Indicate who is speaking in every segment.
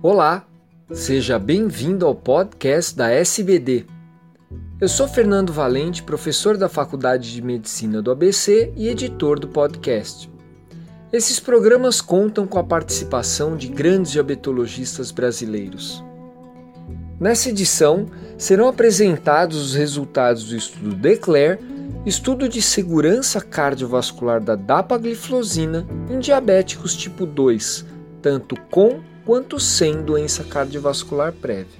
Speaker 1: Olá, seja bem-vindo ao podcast da SBD. Eu sou Fernando Valente, professor da Faculdade de Medicina do ABC e editor do podcast. Esses programas contam com a participação de grandes diabetologistas brasileiros. Nessa edição, serão apresentados os resultados do estudo DECLARE, estudo de segurança cardiovascular da dapagliflozina em diabéticos tipo 2, tanto com quanto sem doença cardiovascular prévia.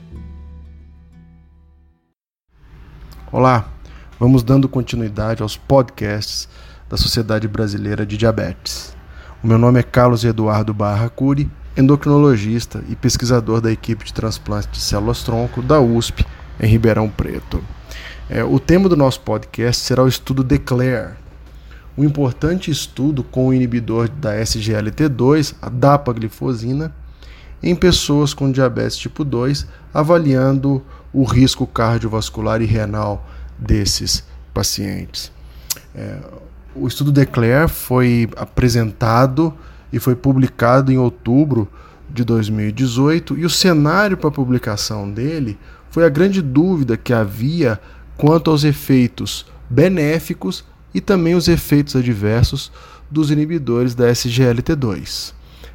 Speaker 2: Olá, vamos dando continuidade aos podcasts da Sociedade Brasileira de Diabetes. O meu nome é Carlos Eduardo Barra Curi, endocrinologista e pesquisador da equipe de transplante de células-tronco da USP em Ribeirão Preto. É, o tema do nosso podcast será o estudo DECLARE, um importante estudo com o inibidor da SGLT2, a dapaglifosina, em pessoas com diabetes tipo 2, avaliando o risco cardiovascular e renal desses pacientes. É, o estudo DECLARE foi apresentado e foi publicado em outubro de 2018 e o cenário para a publicação dele foi a grande dúvida que havia quanto aos efeitos benéficos e também os efeitos adversos dos inibidores da SGLT2.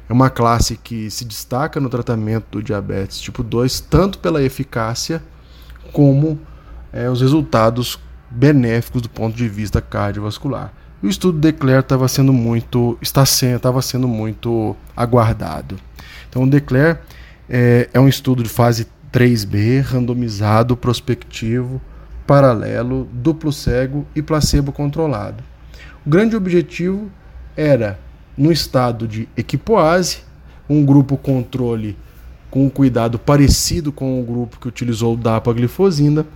Speaker 2: É uma classe que se destaca no tratamento do diabetes tipo 2, tanto pela eficácia como é, os resultados benéficos do ponto de vista cardiovascular. o estudo Declare estava sendo muito, está sendo, estava sendo muito aguardado. Então, o Declare é, é um estudo de fase 3B, randomizado, prospectivo, paralelo, duplo cego e placebo controlado. O grande objetivo era no estado de equipoase, um grupo controle com um cuidado parecido com o grupo que utilizou dapaglifosina,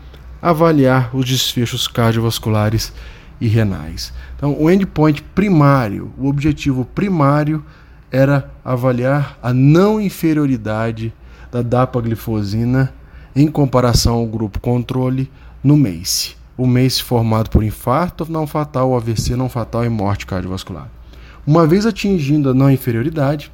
Speaker 2: avaliar os desfechos cardiovasculares e renais. Então, o endpoint primário, o objetivo primário era avaliar a não inferioridade da dapaglifosina em comparação ao grupo controle no MACE. O MACE formado por infarto não fatal, AVC não fatal e morte cardiovascular. Uma vez atingindo a não inferioridade,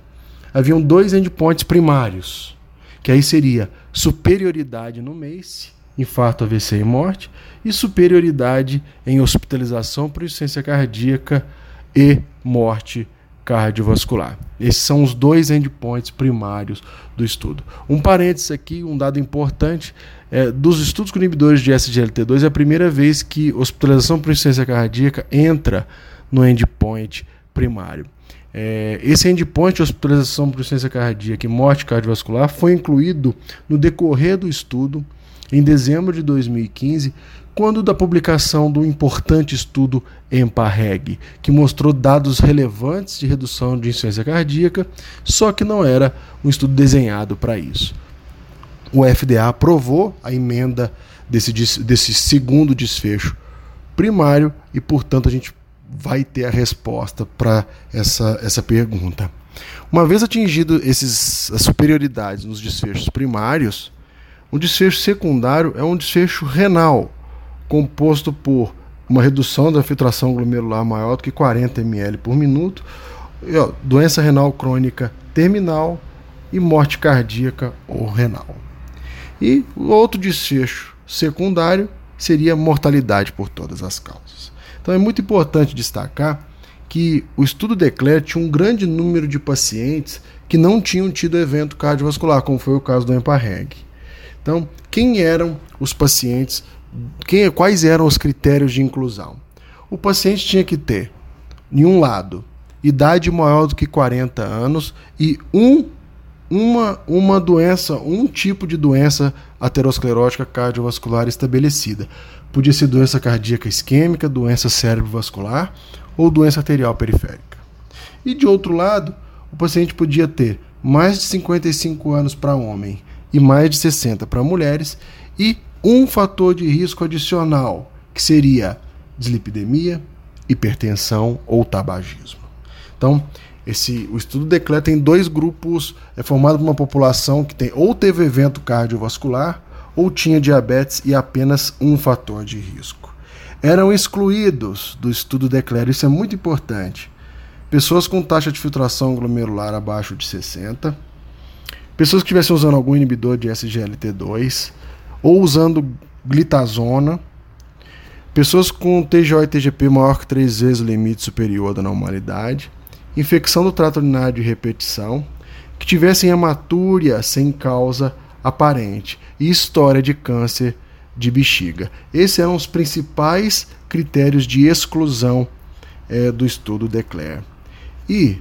Speaker 2: haviam dois endpoints primários, que aí seria superioridade no MACE, infarto, AVC e morte, e superioridade em hospitalização por insuficiência cardíaca e morte cardiovascular. Esses são os dois endpoints primários do estudo. Um parênteses aqui, um dado importante, é, dos estudos com inibidores de SGLT2 é a primeira vez que hospitalização por insuficiência cardíaca entra no endpoint primário. É, esse endpoint de hospitalização por insuficiência cardíaca e morte cardiovascular foi incluído no decorrer do estudo em dezembro de 2015, quando da publicação do importante estudo EMPA-REG, que mostrou dados relevantes de redução de insuficiência cardíaca, só que não era um estudo desenhado para isso. O FDA aprovou a emenda desse, desse segundo desfecho primário e, portanto, a gente vai ter a resposta para essa, essa pergunta. Uma vez atingido esses, as superioridades nos desfechos primários, um desfecho secundário é um desfecho renal, composto por uma redução da filtração glomerular maior do que 40 ml por minuto, doença renal crônica terminal e morte cardíaca ou renal. E o outro desfecho secundário seria mortalidade por todas as causas. Então é muito importante destacar que o estudo Declare tinha um grande número de pacientes que não tinham tido evento cardiovascular, como foi o caso do EMPA-REG. Então, quem eram os pacientes, quem, quais eram os critérios de inclusão? O paciente tinha que ter, em um lado, idade maior do que 40 anos e um, uma, uma doença, um tipo de doença aterosclerótica cardiovascular estabelecida. Podia ser doença cardíaca isquêmica, doença cerebrovascular ou doença arterial periférica. E de outro lado, o paciente podia ter mais de 55 anos para homem e mais de 60 para mulheres e um fator de risco adicional, que seria dislipidemia, hipertensão ou tabagismo. Então, esse, o estudo declara tem dois grupos, é formado por uma população que tem ou teve evento cardiovascular ou tinha diabetes e apenas um fator de risco. Eram excluídos do estudo Declare, isso é muito importante. Pessoas com taxa de filtração glomerular abaixo de 60, pessoas que estivessem usando algum inibidor de SGLT2 ou usando glitazona, pessoas com TGO e TGP maior que três vezes o limite superior da normalidade, infecção do trato urinário de repetição, que tivessem hematúria sem causa aparente e história de câncer de bexiga. Esses eram os principais critérios de exclusão é, do estudo Declare. E,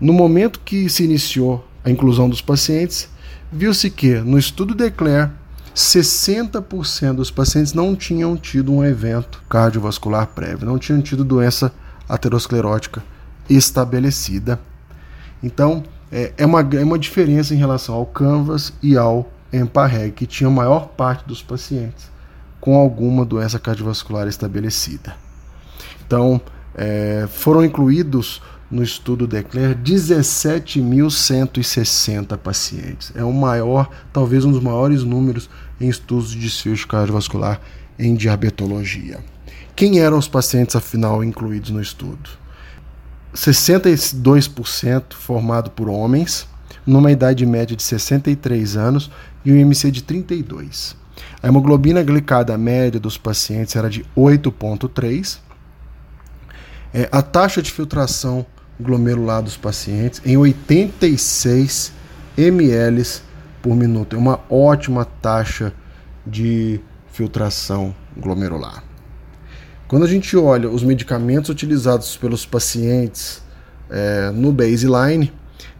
Speaker 2: no momento que se iniciou a inclusão dos pacientes, viu-se que no estudo Declare 60% dos pacientes não tinham tido um evento cardiovascular prévio, não tinham tido doença aterosclerótica estabelecida. Então, é, é, uma, é uma diferença em relação ao Canvas e ao EMPA-REG, que tinha a maior parte dos pacientes com alguma doença cardiovascular estabelecida. Então, é, foram incluídos no estudo Declare 17.160 pacientes. É o maior, talvez um dos maiores números em estudos de desfecho cardiovascular em diabetologia. Quem eram os pacientes, afinal, incluídos no estudo? 62% formado por homens, numa idade média de 63 anos e um IMC de 32. A hemoglobina glicada média dos pacientes era de 8,3. É, a taxa de filtração glomerular dos pacientes em 86 ml por minuto. É uma ótima taxa de filtração glomerular. Quando a gente olha os medicamentos utilizados pelos pacientes é, no baseline,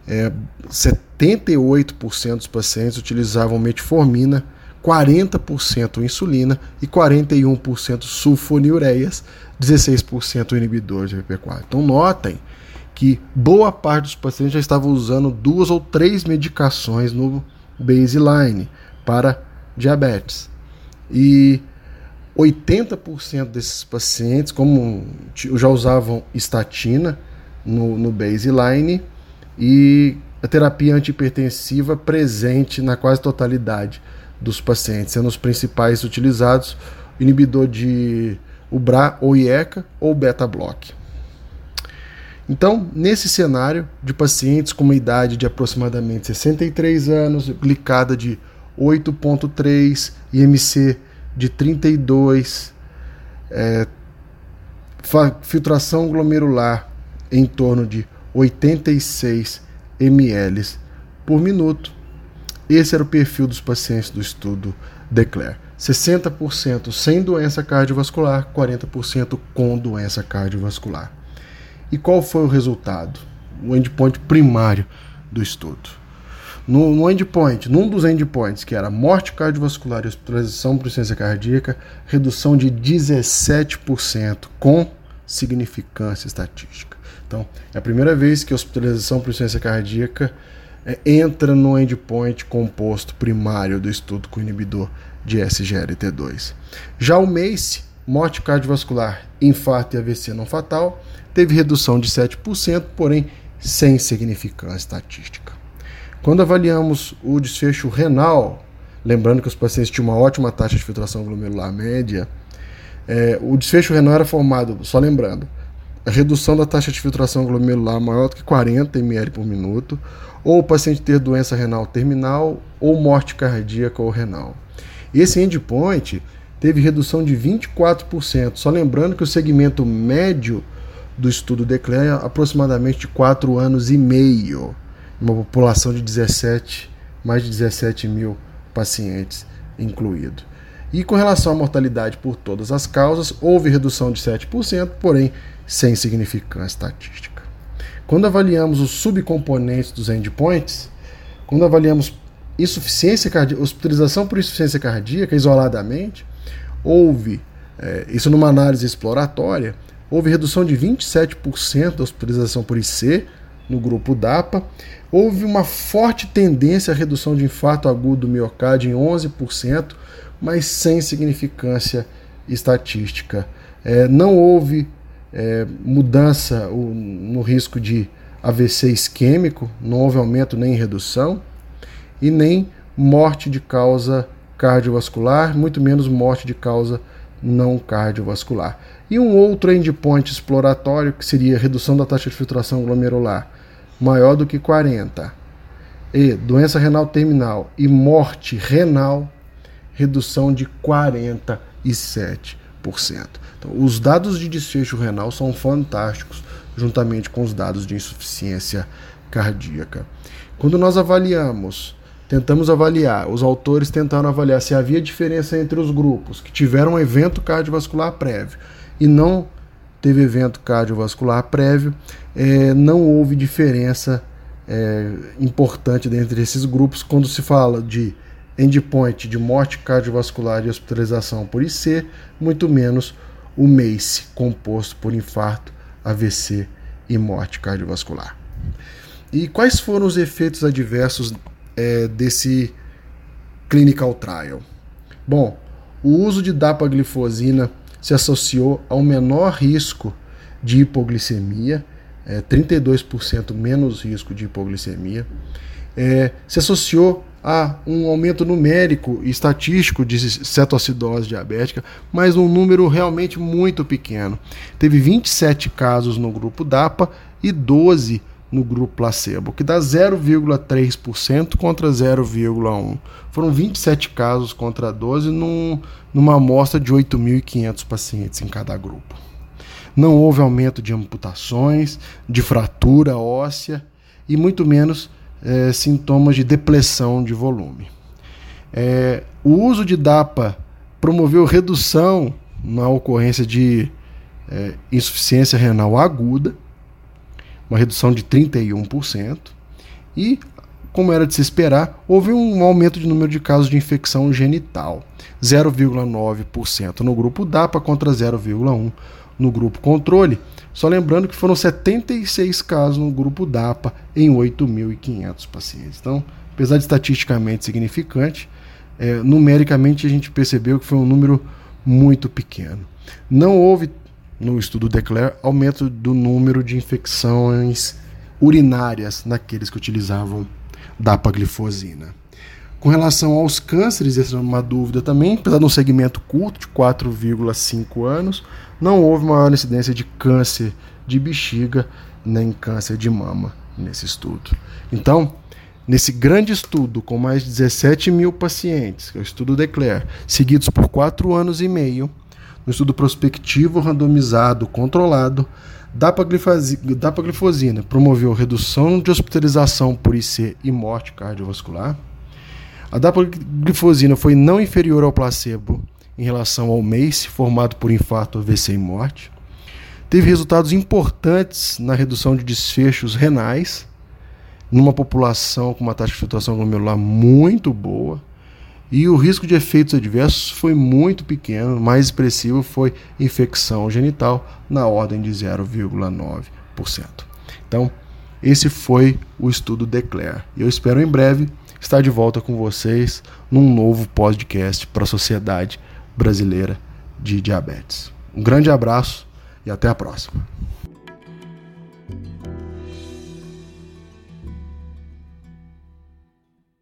Speaker 2: é, 78% dos pacientes utilizavam metformina, 40% insulina e 41% sulfonilureias, 16% inibidor de PP4. Então notem que boa parte dos pacientes já estavam usando duas ou três medicações no baseline para diabetes. E 80% desses pacientes, como já usavam estatina no, no baseline e a terapia antihipertensiva presente na quase totalidade dos pacientes, sendo os principais utilizados inibidor de UBRA ou IECA ou beta-block. Então, nesse cenário de pacientes com uma idade de aproximadamente 63 anos, glicada de 8.3, IMC de 32, é, filtração glomerular em torno de 86 ml por minuto. Esse era o perfil dos pacientes do estudo Declare. 60% sem doença cardiovascular, 40% com doença cardiovascular. E qual foi o resultado? O endpoint primário do estudo. No, no endpoint, num dos endpoints, que era morte cardiovascular e hospitalização por insuficiência cardíaca, redução de 17% com significância estatística. Então, é a primeira vez que a hospitalização por insuficiência cardíaca é, entra no endpoint composto primário do estudo com inibidor de SGLT2. Já o MACE, morte cardiovascular, infarto e AVC não fatal, teve redução de 7%, porém sem significância estatística. Quando avaliamos o desfecho renal, lembrando que os pacientes tinham uma ótima taxa de filtração glomerular média, é, o desfecho renal era formado, só lembrando, a redução da taxa de filtração glomerular maior do que 40 ml por minuto, ou o paciente ter doença renal terminal, ou morte cardíaca ou renal. Esse endpoint teve redução de 24%, só lembrando que o segmento médio do estudo declara aproximadamente 4 anos e meio uma população de 17, mais de 17 mil pacientes incluído. E com relação à mortalidade por todas as causas, houve redução de 7%, porém sem significância estatística. Quando avaliamos os subcomponentes dos endpoints, quando avaliamos insuficiência cardíaca, hospitalização por insuficiência cardíaca isoladamente, houve, é, isso numa análise exploratória, houve redução de 27% da hospitalização por IC no grupo DAPA, houve uma forte tendência à redução de infarto agudo do miocárdio em 11%, mas sem significância estatística. É, não houve é, mudança no risco de AVC isquêmico, não houve aumento nem redução, e nem morte de causa cardiovascular, muito menos morte de causa não cardiovascular. E um outro endpoint exploratório, que seria redução da taxa de filtração glomerular, maior do que 40 e doença renal terminal e morte renal, redução de 47%. Então, os dados de desfecho renal são fantásticos, juntamente com os dados de insuficiência cardíaca. Quando nós avaliamos, tentamos avaliar, os autores tentaram avaliar se havia diferença entre os grupos que tiveram um evento cardiovascular prévio e não teve evento cardiovascular prévio, é, não houve diferença é, importante dentre esses grupos quando se fala de endpoint de morte cardiovascular e hospitalização por IC, muito menos o MACE, composto por infarto, AVC e morte cardiovascular. E quais foram os efeitos adversos é, desse clinical trial? Bom, o uso de dapaglifosina se associou ao menor risco de hipoglicemia é, 32% menos risco de hipoglicemia. É, se associou a um aumento numérico e estatístico de cetoacidose diabética, mas um número realmente muito pequeno. Teve 27 casos no grupo DAPA e 12 no grupo placebo, que dá 0,3% contra 0,1%. Foram 27 casos contra 12 num, numa amostra de 8.500 pacientes em cada grupo não houve aumento de amputações, de fratura óssea e muito menos é, sintomas de depressão de volume. É, o uso de DAPA promoveu redução na ocorrência de é, insuficiência renal aguda, uma redução de 31%, e, como era de se esperar, houve um aumento de número de casos de infecção genital, 0,9% no grupo DAPA contra 0,1% no grupo controle. Só lembrando que foram 76 casos no grupo DAPA em 8.500 pacientes. Então, apesar de estatisticamente significante, é, numericamente a gente percebeu que foi um número muito pequeno. Não houve, no estudo Declare, aumento do número de infecções urinárias naqueles que utilizavam dapaglifosina. Com relação aos cânceres, essa é uma dúvida também, apesar de um segmento curto, de 4,5 anos, não houve maior incidência de câncer de bexiga nem câncer de mama nesse estudo. Então, nesse grande estudo com mais de 17 mil pacientes, que é o estudo Declare, seguidos por 4 anos e meio, no estudo prospectivo randomizado controlado, dapaglifosina promoveu redução de hospitalização por IC e morte cardiovascular. A dapaglifosina foi não inferior ao placebo em relação ao MACE, formado por infarto, AVC e morte. Teve resultados importantes na redução de desfechos renais, numa população com uma taxa de filtração glomerular muito boa. E o risco de efeitos adversos foi muito pequeno, mais expressivo foi infecção genital, na ordem de 0,9%. Então, esse foi o estudo Declare. Eu espero em breve estar de volta com vocês num novo podcast para a Sociedade Brasileira de Diabetes. Um grande abraço e até a próxima.